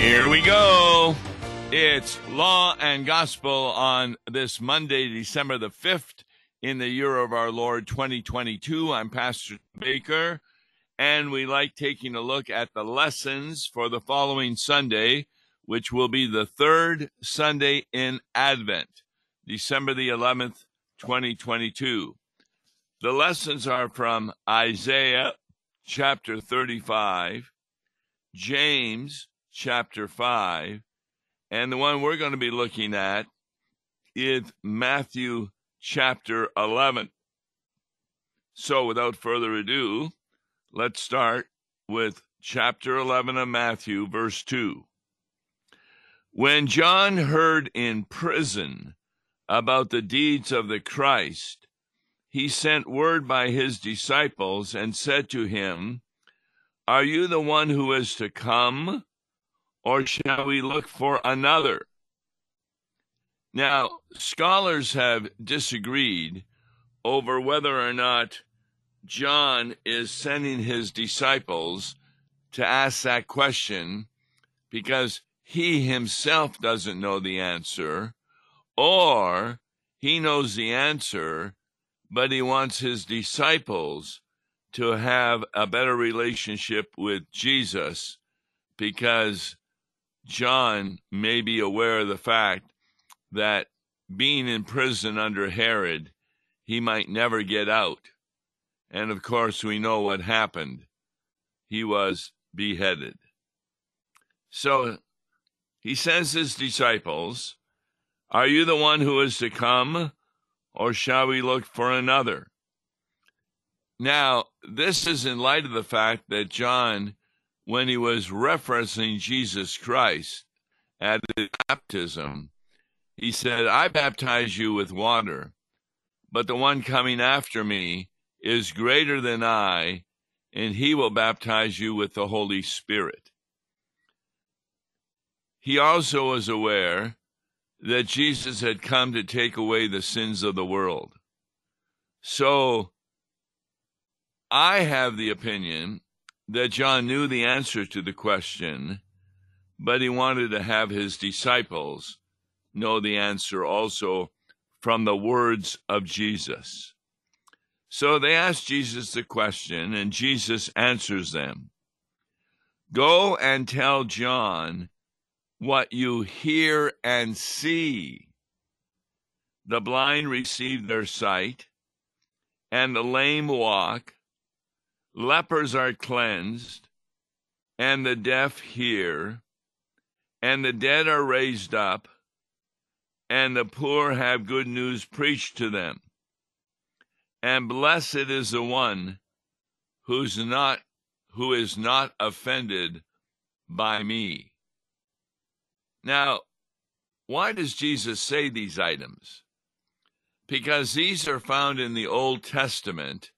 Here we go. It's Law and Gospel on this Monday, December the 5th, in the year of our Lord 2022. I'm Pastor Baker, and we like taking a look at the lessons for the following Sunday, which will be the third Sunday in Advent, December the 11th, 2022. The lessons are from Isaiah chapter 35, James chapter 5, and the one we're going to be looking at is Matthew chapter 11. So, without further ado, let's start with chapter 11 of Matthew, verse 2. When John heard in prison about the deeds of the Christ, he sent word by his disciples and said to him, Are you the one who is to come? Or shall we look for another? Now, scholars have disagreed over whether or not John is sending his disciples to ask that question because he himself doesn't know the answer, or he knows the answer, but he wants his disciples to have a better relationship with Jesus because John may be aware of the fact that being in prison under Herod, he might never get out. And of course, we know what happened. He was beheaded. So he says his disciples, Are you the one who is to come, or shall we look for another? Now, this is in light of the fact that John when he was referencing Jesus Christ at his baptism, he said, I baptize you with water, but the one coming after me is greater than I, and he will baptize you with the Holy Spirit. He also was aware that Jesus had come to take away the sins of the world. So I have the opinion that John knew the answer to the question, but he wanted to have his disciples know the answer also from the words of Jesus. So they ask Jesus the question, and Jesus answers them Go and tell John what you hear and see. The blind receive their sight, and the lame walk lepers are cleansed, and the deaf hear, and the dead are raised up, and the poor have good news preached to them. And blessed is the one who's not who is not offended by me. Now, why does Jesus say these items? Because these are found in the Old Testament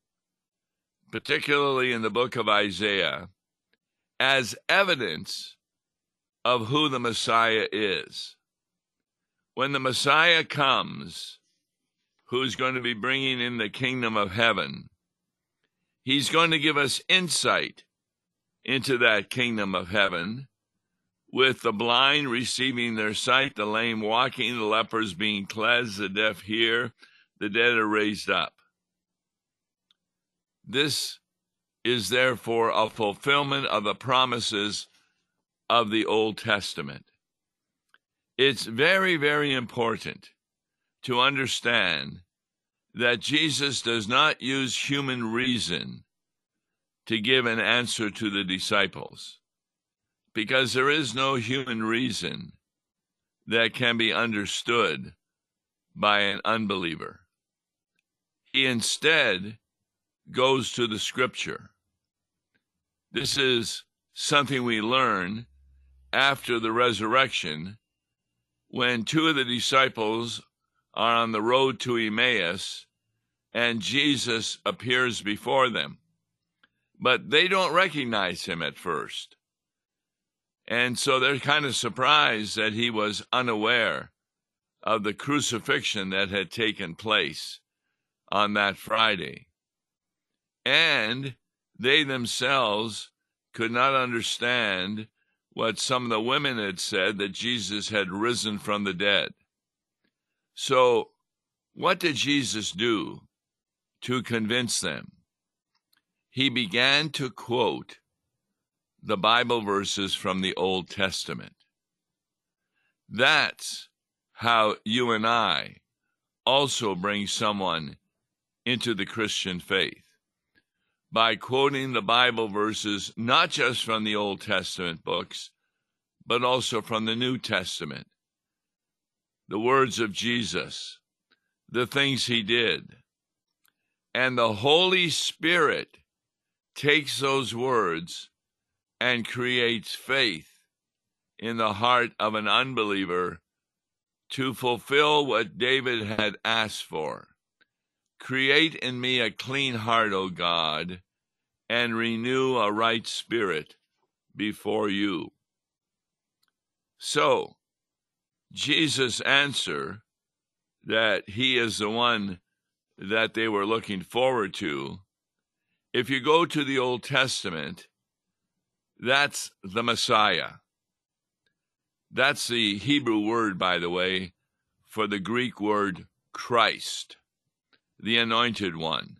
particularly in the book of Isaiah, as evidence of who the Messiah is. When the Messiah comes, who's going to be bringing in the kingdom of heaven, he's going to give us insight into that kingdom of heaven with the blind receiving their sight, the lame walking, the lepers being cleansed, the deaf hear, the dead are raised up. This is therefore a fulfillment of the promises of the Old Testament. It's very, very important to understand that Jesus does not use human reason to give an answer to the disciples, because there is no human reason that can be understood by an unbeliever. He instead goes to the scripture. This is something we learn after the resurrection when two of the disciples are on the road to Emmaus and Jesus appears before them. But they don't recognize him at first. And so they're kind of surprised that he was unaware of the crucifixion that had taken place on that Friday and they themselves could not understand what some of the women had said that Jesus had risen from the dead. So, what did Jesus do to convince them? He began to quote the Bible verses from the Old Testament. That's how you and I also bring someone into the Christian faith by quoting the Bible verses not just from the Old Testament books, but also from the New Testament. The words of Jesus, the things he did. And the Holy Spirit takes those words and creates faith in the heart of an unbeliever to fulfill what David had asked for. Create in me a clean heart, O God, and renew a right spirit before you. So, Jesus' answer that he is the one that they were looking forward to, if you go to the Old Testament, that's the Messiah. That's the Hebrew word, by the way, for the Greek word Christ the anointed one.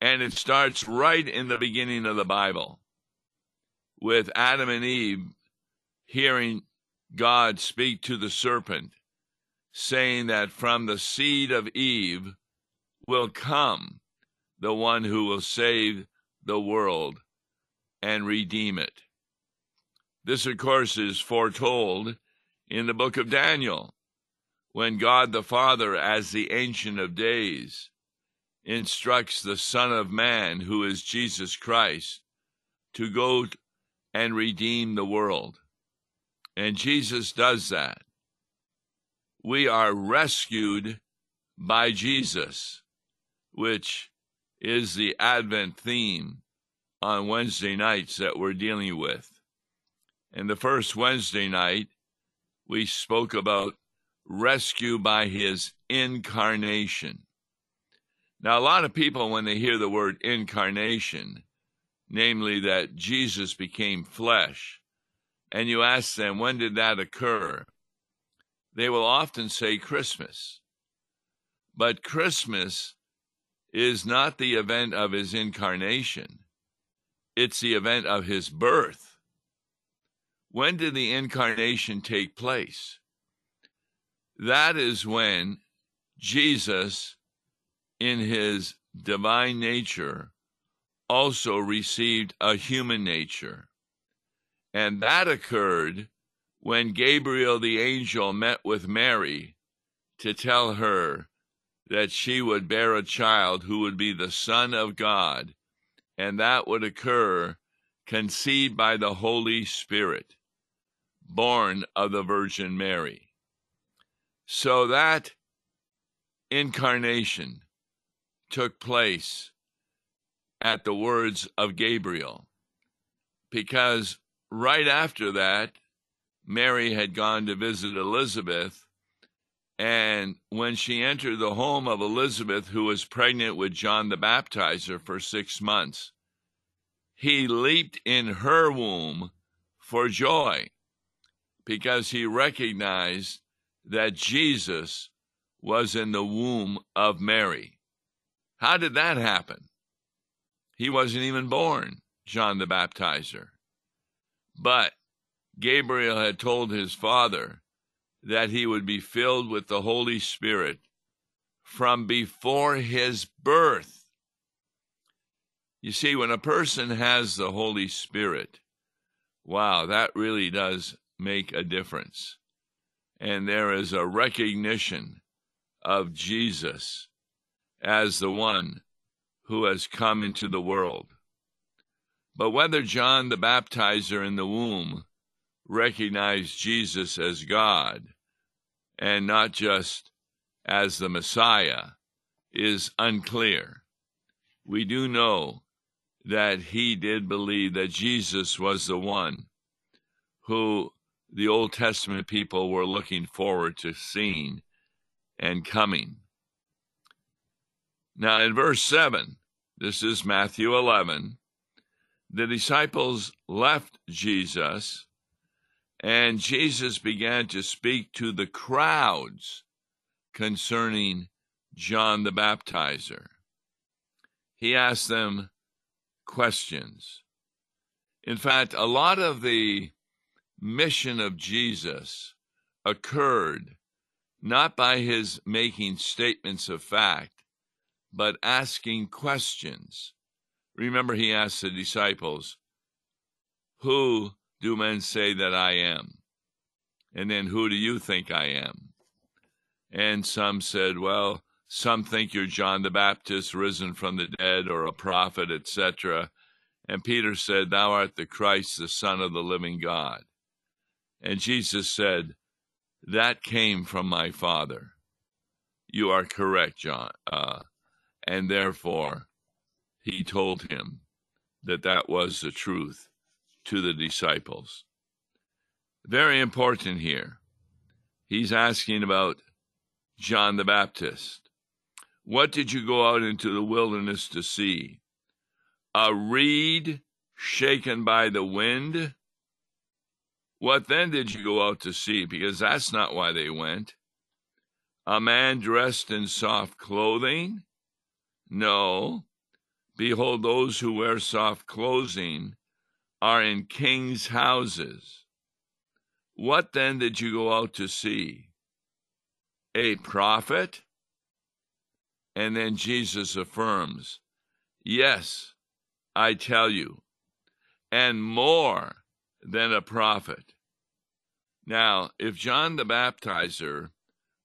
And it starts right in the beginning of the Bible with Adam and Eve hearing God speak to the serpent, saying that from the seed of Eve will come the one who will save the world and redeem it. This, of course, is foretold in the book of Daniel when God the Father, as the Ancient of Days, instructs the Son of Man, who is Jesus Christ, to go and redeem the world. And Jesus does that. We are rescued by Jesus, which is the Advent theme on Wednesday nights that we're dealing with. And the first Wednesday night, we spoke about rescue by his incarnation. Now, a lot of people, when they hear the word incarnation, namely that Jesus became flesh, and you ask them, when did that occur? They will often say Christmas. But Christmas is not the event of his incarnation, it's the event of his birth. When did the incarnation take place? That is when Jesus, in his divine nature, also received a human nature. And that occurred when Gabriel the angel met with Mary to tell her that she would bear a child who would be the Son of God, and that would occur conceived by the Holy Spirit, born of the Virgin Mary. So that incarnation took place at the words of Gabriel, because right after that, Mary had gone to visit Elizabeth. And when she entered the home of Elizabeth, who was pregnant with John the Baptizer for six months, he leaped in her womb for joy because he recognized that Jesus was in the womb of Mary. How did that happen? He wasn't even born, John the Baptizer. But Gabriel had told his father that he would be filled with the Holy Spirit from before his birth. You see, when a person has the Holy Spirit, wow, that really does make a difference and there is a recognition of Jesus as the one who has come into the world. But whether John the Baptizer in the womb recognized Jesus as God and not just as the Messiah is unclear. We do know that he did believe that Jesus was the one who the Old Testament people were looking forward to seeing and coming. Now, in verse 7, this is Matthew 11, the disciples left Jesus And Jesus began to speak to the crowds concerning John the Baptizer. He asked them questions. In fact, a lot of the mission of Jesus occurred not by his making statements of fact, but asking questions. Remember, he asked the disciples, Who do men say that I am? And then, who do you think I am? And some said, Well, some think you're John the Baptist risen from the dead or a prophet, etc. And Peter said, Thou art the Christ, the Son of the living God. And Jesus said, That came from my Father. You are correct, John. Uh, and therefore, he told him that that was the truth to the disciples. Very important here. He's asking about John the Baptist. What did you go out into the wilderness to see? A reed shaken by the wind? What then did you go out to see? Because that's not why they went. A man dressed in soft clothing? No. Behold, those who wear soft clothing are in kings' houses. What then did you go out to see? A prophet? And then Jesus affirms, Yes, I tell you, and more than a prophet. Now, if John the Baptizer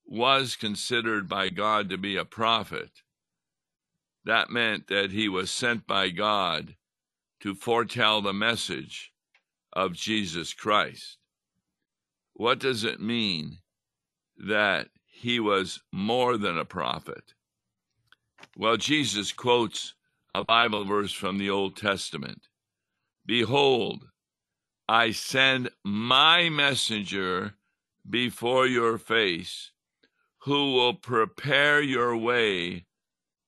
was considered by God to be a prophet, that meant that he was sent by God to foretell the message of Jesus Christ. What does it mean that he was more than a prophet? Well, Jesus quotes a Bible verse from the Old Testament Behold, I send my messenger before your face, who will prepare your way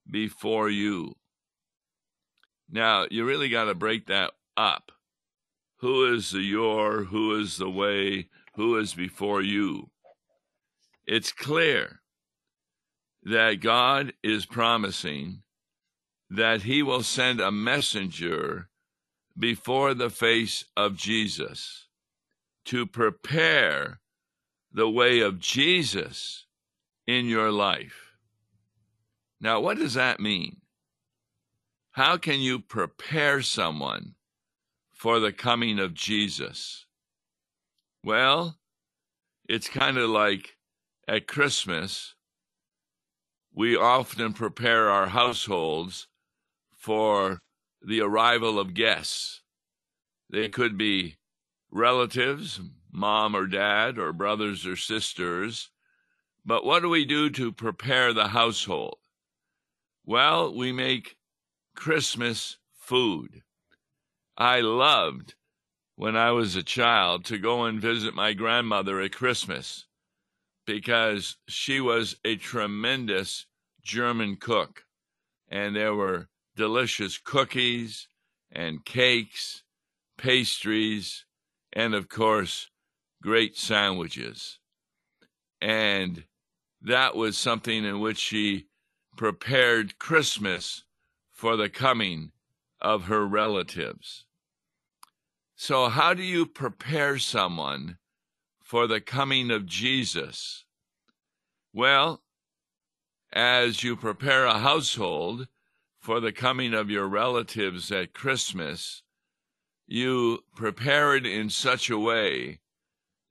before you. Now, you really got to break that up. Who is the your? Who is the way? Who is before you? It's clear that God is promising that he will send a messenger before the face of Jesus to prepare the way of Jesus in your life. Now, what does that mean? How can you prepare someone for the coming of Jesus? Well, it's kind of like at Christmas, we often prepare our households for the arrival of guests. They could be relatives, mom or dad, or brothers or sisters. But what do we do to prepare the household? Well, we make Christmas food. I loved when I was a child to go and visit my grandmother at Christmas because she was a tremendous German cook. And there were delicious cookies and cakes, pastries, and of course, great sandwiches. And that was something in which she prepared Christmas for the coming of her relatives. So, how do you prepare someone for the coming of Jesus? Well, as you prepare a household for the coming of your relatives at Christmas, you prepare it in such a way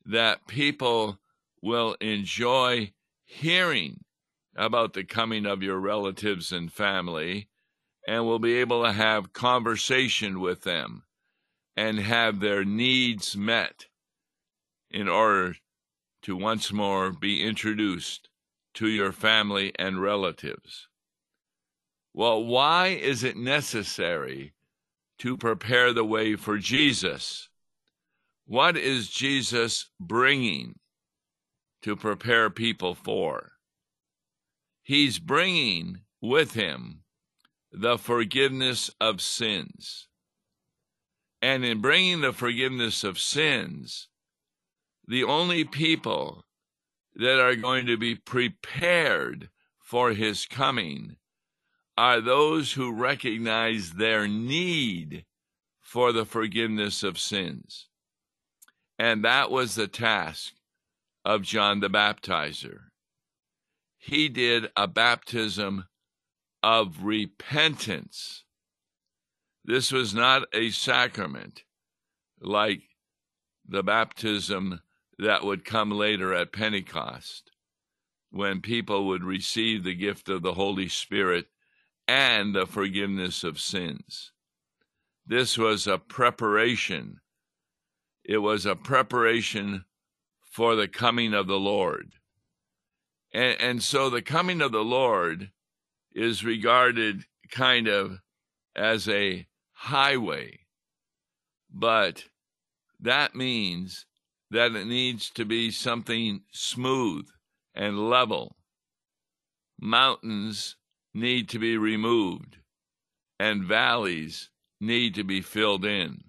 that people will enjoy hearing about the coming of your relatives and family and will be able to have conversation with them and have their needs met in order to once more be introduced to your family and relatives. Well, why is it necessary to prepare the way for Jesus? What is Jesus bringing to prepare people for? He's bringing with him the forgiveness of sins. And in bringing the forgiveness of sins, the only people that are going to be prepared for his coming are those who recognize their need for the forgiveness of sins. And that was the task of John the Baptizer. He did a baptism of repentance. This was not a sacrament like the baptism that would come later at Pentecost, when people would receive the gift of the Holy Spirit and the forgiveness of sins. This was a preparation. It was a preparation for the coming of the Lord. And, and so the coming of the Lord is regarded kind of as a highway, but that means that it needs to be something smooth and level. Mountains need to be removed, and valleys need to be filled in.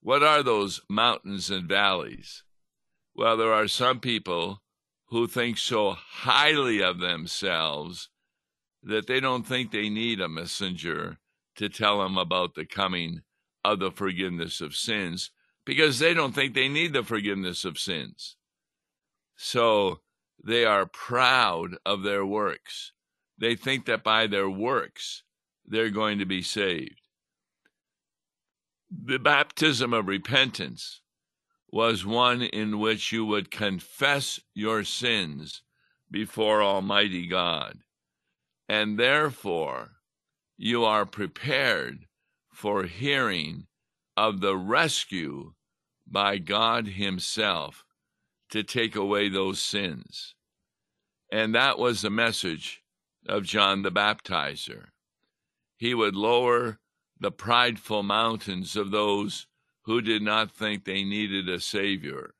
What are those mountains and valleys? Well, there are some people who think so highly of themselves that they don't think they need a messenger to tell them about the coming of the forgiveness of sins because they don't think they need the forgiveness of sins. So they are proud of their works. They think that by their works they're going to be saved. The baptism of repentance was one in which you would confess your sins before Almighty God, and therefore you are prepared for hearing of the rescue by God Himself to take away those sins. And that was the message of John the Baptizer. He would lower the prideful mountains of those who did not think they needed a Savior,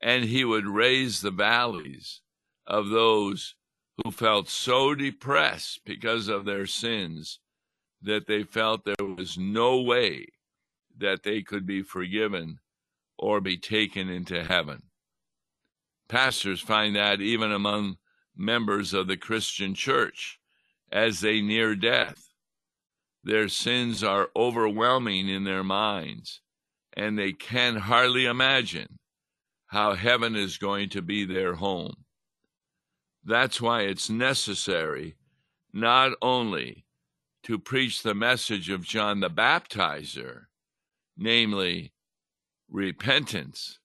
and he would raise the valleys of those who felt so depressed because of their sins that they felt there was no way that they could be forgiven or be taken into heaven. Pastors find that even among members of the Christian church as they near death. Their sins are overwhelming in their minds, and they can hardly imagine how heaven is going to be their home. That's why it's necessary not only to preach the message of John the Baptizer, namely repentance,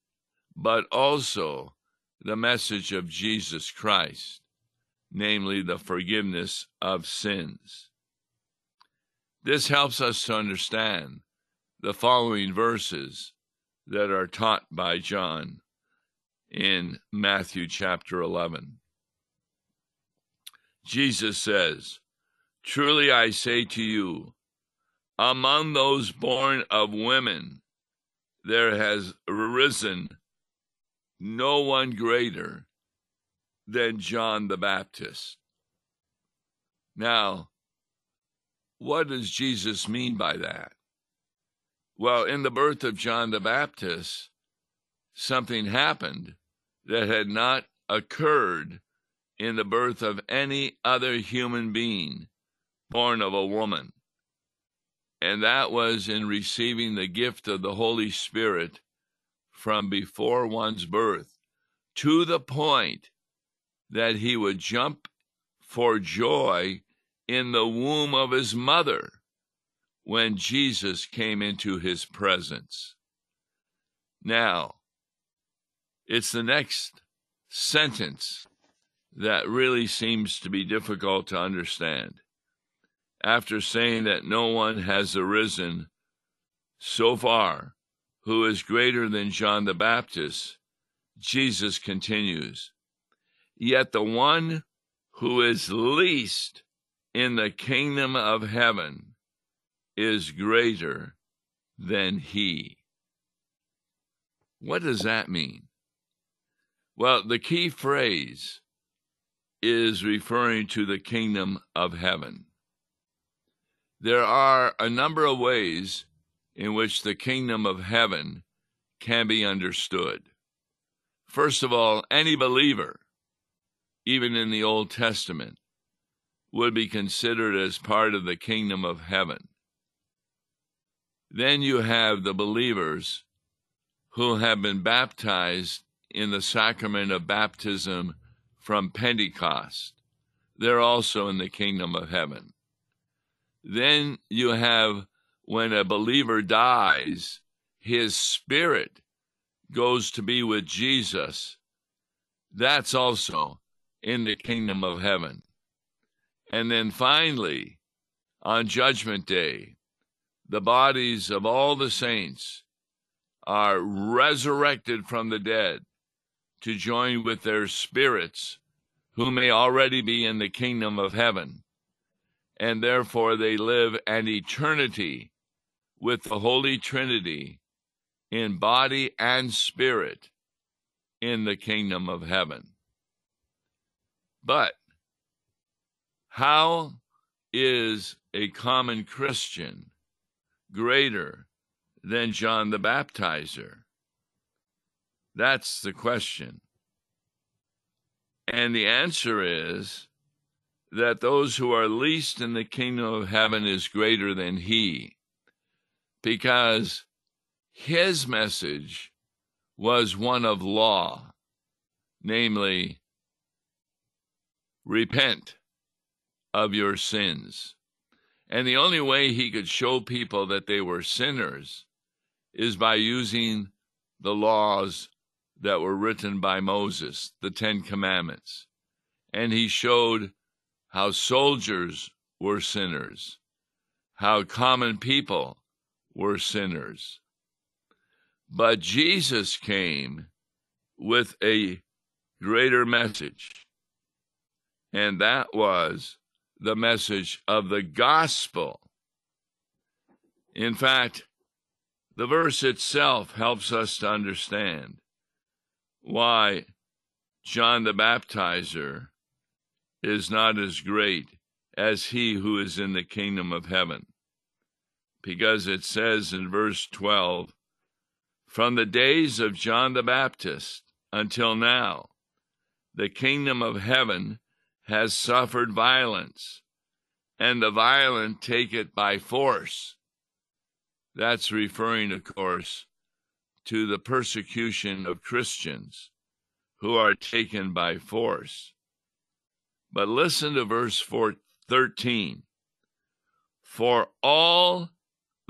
but also the message of Jesus Christ, namely the forgiveness of sins. This helps us to understand the following verses that are taught by John in Matthew chapter 11. Jesus says, Truly I say to you, among those born of women, there has arisen no one greater than John the Baptist. Now, what does Jesus mean by that? Well, in the birth of John the Baptist, something happened that had not occurred in the birth of any other human being born of a woman and that was in receiving the gift of the Holy Spirit from before one's birth to the point that he would jump for joy in the womb of his mother when Jesus came into his presence. Now, it's the next sentence that really seems to be difficult to understand after saying that no one has arisen so far who is greater than John the Baptist, Jesus continues, Yet the one who is least in the kingdom of heaven is greater than he. What does that mean? Well, the key phrase is referring to the kingdom of heaven. There are a number of ways in which the kingdom of heaven can be understood. First of all, any believer, even in the Old Testament, would be considered as part of the kingdom of heaven. Then you have the believers who have been baptized in the sacrament of baptism from Pentecost. They're also in the kingdom of heaven. Then you have when a believer dies, his spirit goes to be with Jesus. That's also in the kingdom of heaven. And then finally, on Judgment Day, the bodies of all the saints are resurrected from the dead to join with their spirits who may already be in the kingdom of heaven. And therefore they live an eternity with the Holy Trinity in body and spirit in the kingdom of heaven. But how is a common Christian greater than John the Baptizer? That's the question. And the answer is that those who are least in the kingdom of heaven is greater than he, because his message was one of law, namely, repent of your sins. And the only way he could show people that they were sinners is by using the laws that were written by Moses, the Ten Commandments. And he showed how soldiers were sinners, how common people were sinners. But Jesus came with a greater message, and that was the message of the gospel. In fact, the verse itself helps us to understand why John the Baptizer is not as great as he who is in the kingdom of heaven. Because it says in verse 12, from the days of John the Baptist until now, the kingdom of heaven has suffered violence, and the violent take it by force. That's referring, of course, to the persecution of Christians who are taken by force. But listen to verse 4, 13. For all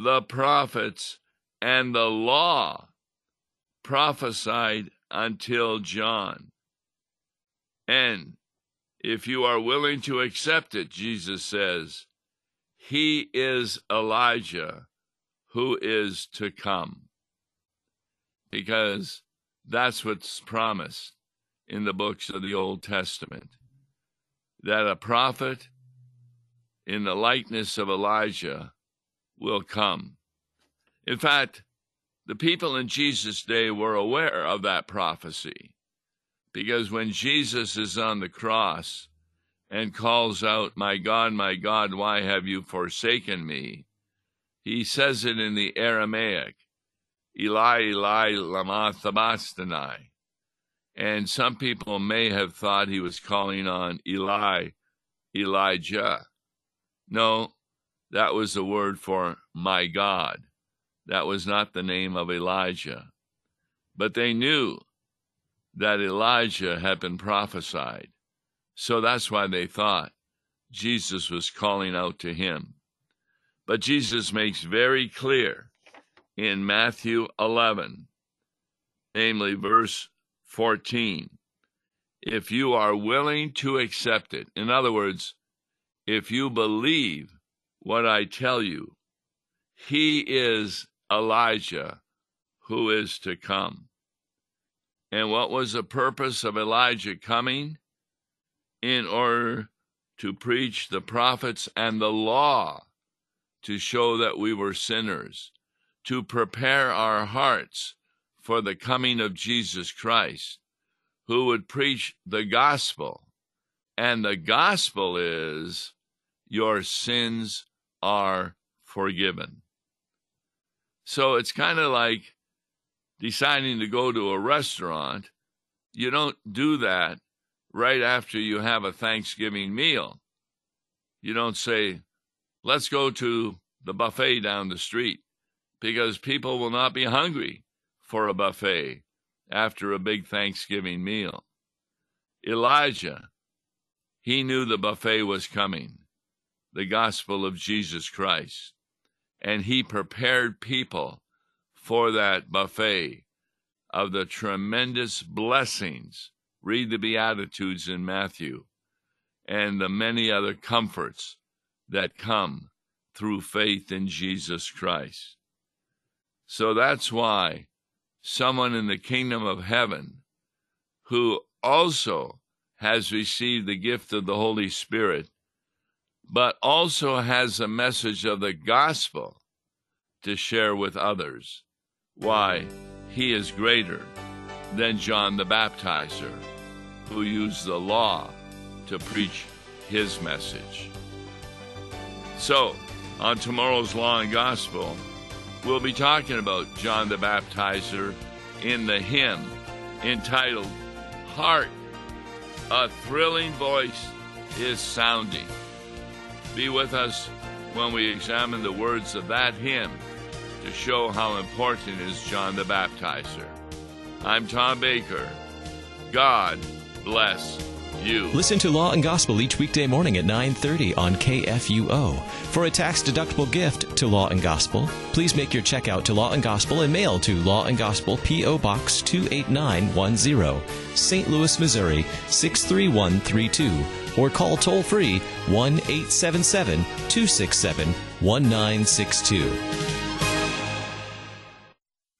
the prophets and the law prophesied until John. And if you are willing to accept it, Jesus says, He is Elijah who is to come. Because that's what's promised in the books of the Old Testament that a prophet in the likeness of Elijah will come. In fact, the people in Jesus' day were aware of that prophecy. Because when Jesus is on the cross and calls out, My God, my God, why have you forsaken me? He says it in the Aramaic, Eli, Eli, lama sabachthani. And some people may have thought he was calling on Eli, Elijah. No, that was the word for my God. That was not the name of Elijah. But they knew that Elijah had been prophesied. So that's why they thought Jesus was calling out to him. But Jesus makes very clear in Matthew 11, namely verse 14, if you are willing to accept it, in other words, if you believe what I tell you, he is Elijah who is to come. And what was the purpose of Elijah coming? In order to preach the prophets and the law, to show that we were sinners, to prepare our hearts for the coming of Jesus Christ, who would preach the gospel. And the gospel is your sins are forgiven. So it's kind of like deciding to go to a restaurant you don't do that right after you have a Thanksgiving meal. You don't say, let's go to the buffet down the street because people will not be hungry for a buffet after a big Thanksgiving meal. Elijah, he knew the buffet was coming, the gospel of Jesus Christ, and he prepared people for that buffet of the tremendous blessings. Read the Beatitudes in Matthew and the many other comforts that come through faith in Jesus Christ. So that's why someone in the kingdom of heaven who also has received the gift of the Holy Spirit, but also has a message of the gospel to share with others. Why? He is greater than John the Baptizer, who used the law to preach his message. So, on tomorrow's Law and Gospel, we'll be talking about John the Baptizer in the hymn entitled Hark, a thrilling voice is sounding. Be with us when we examine the words of that hymn to show how important is John the Baptizer. I'm Tom Baker. God bless you. Listen to Law and Gospel each weekday morning at 9:30 on KFUO. For a tax-deductible gift to Law and Gospel, please make your check out to Law and Gospel and mail to Law and Gospel PO Box 28910, St. Louis, Missouri 63132 or call toll free 1-877-267-1962.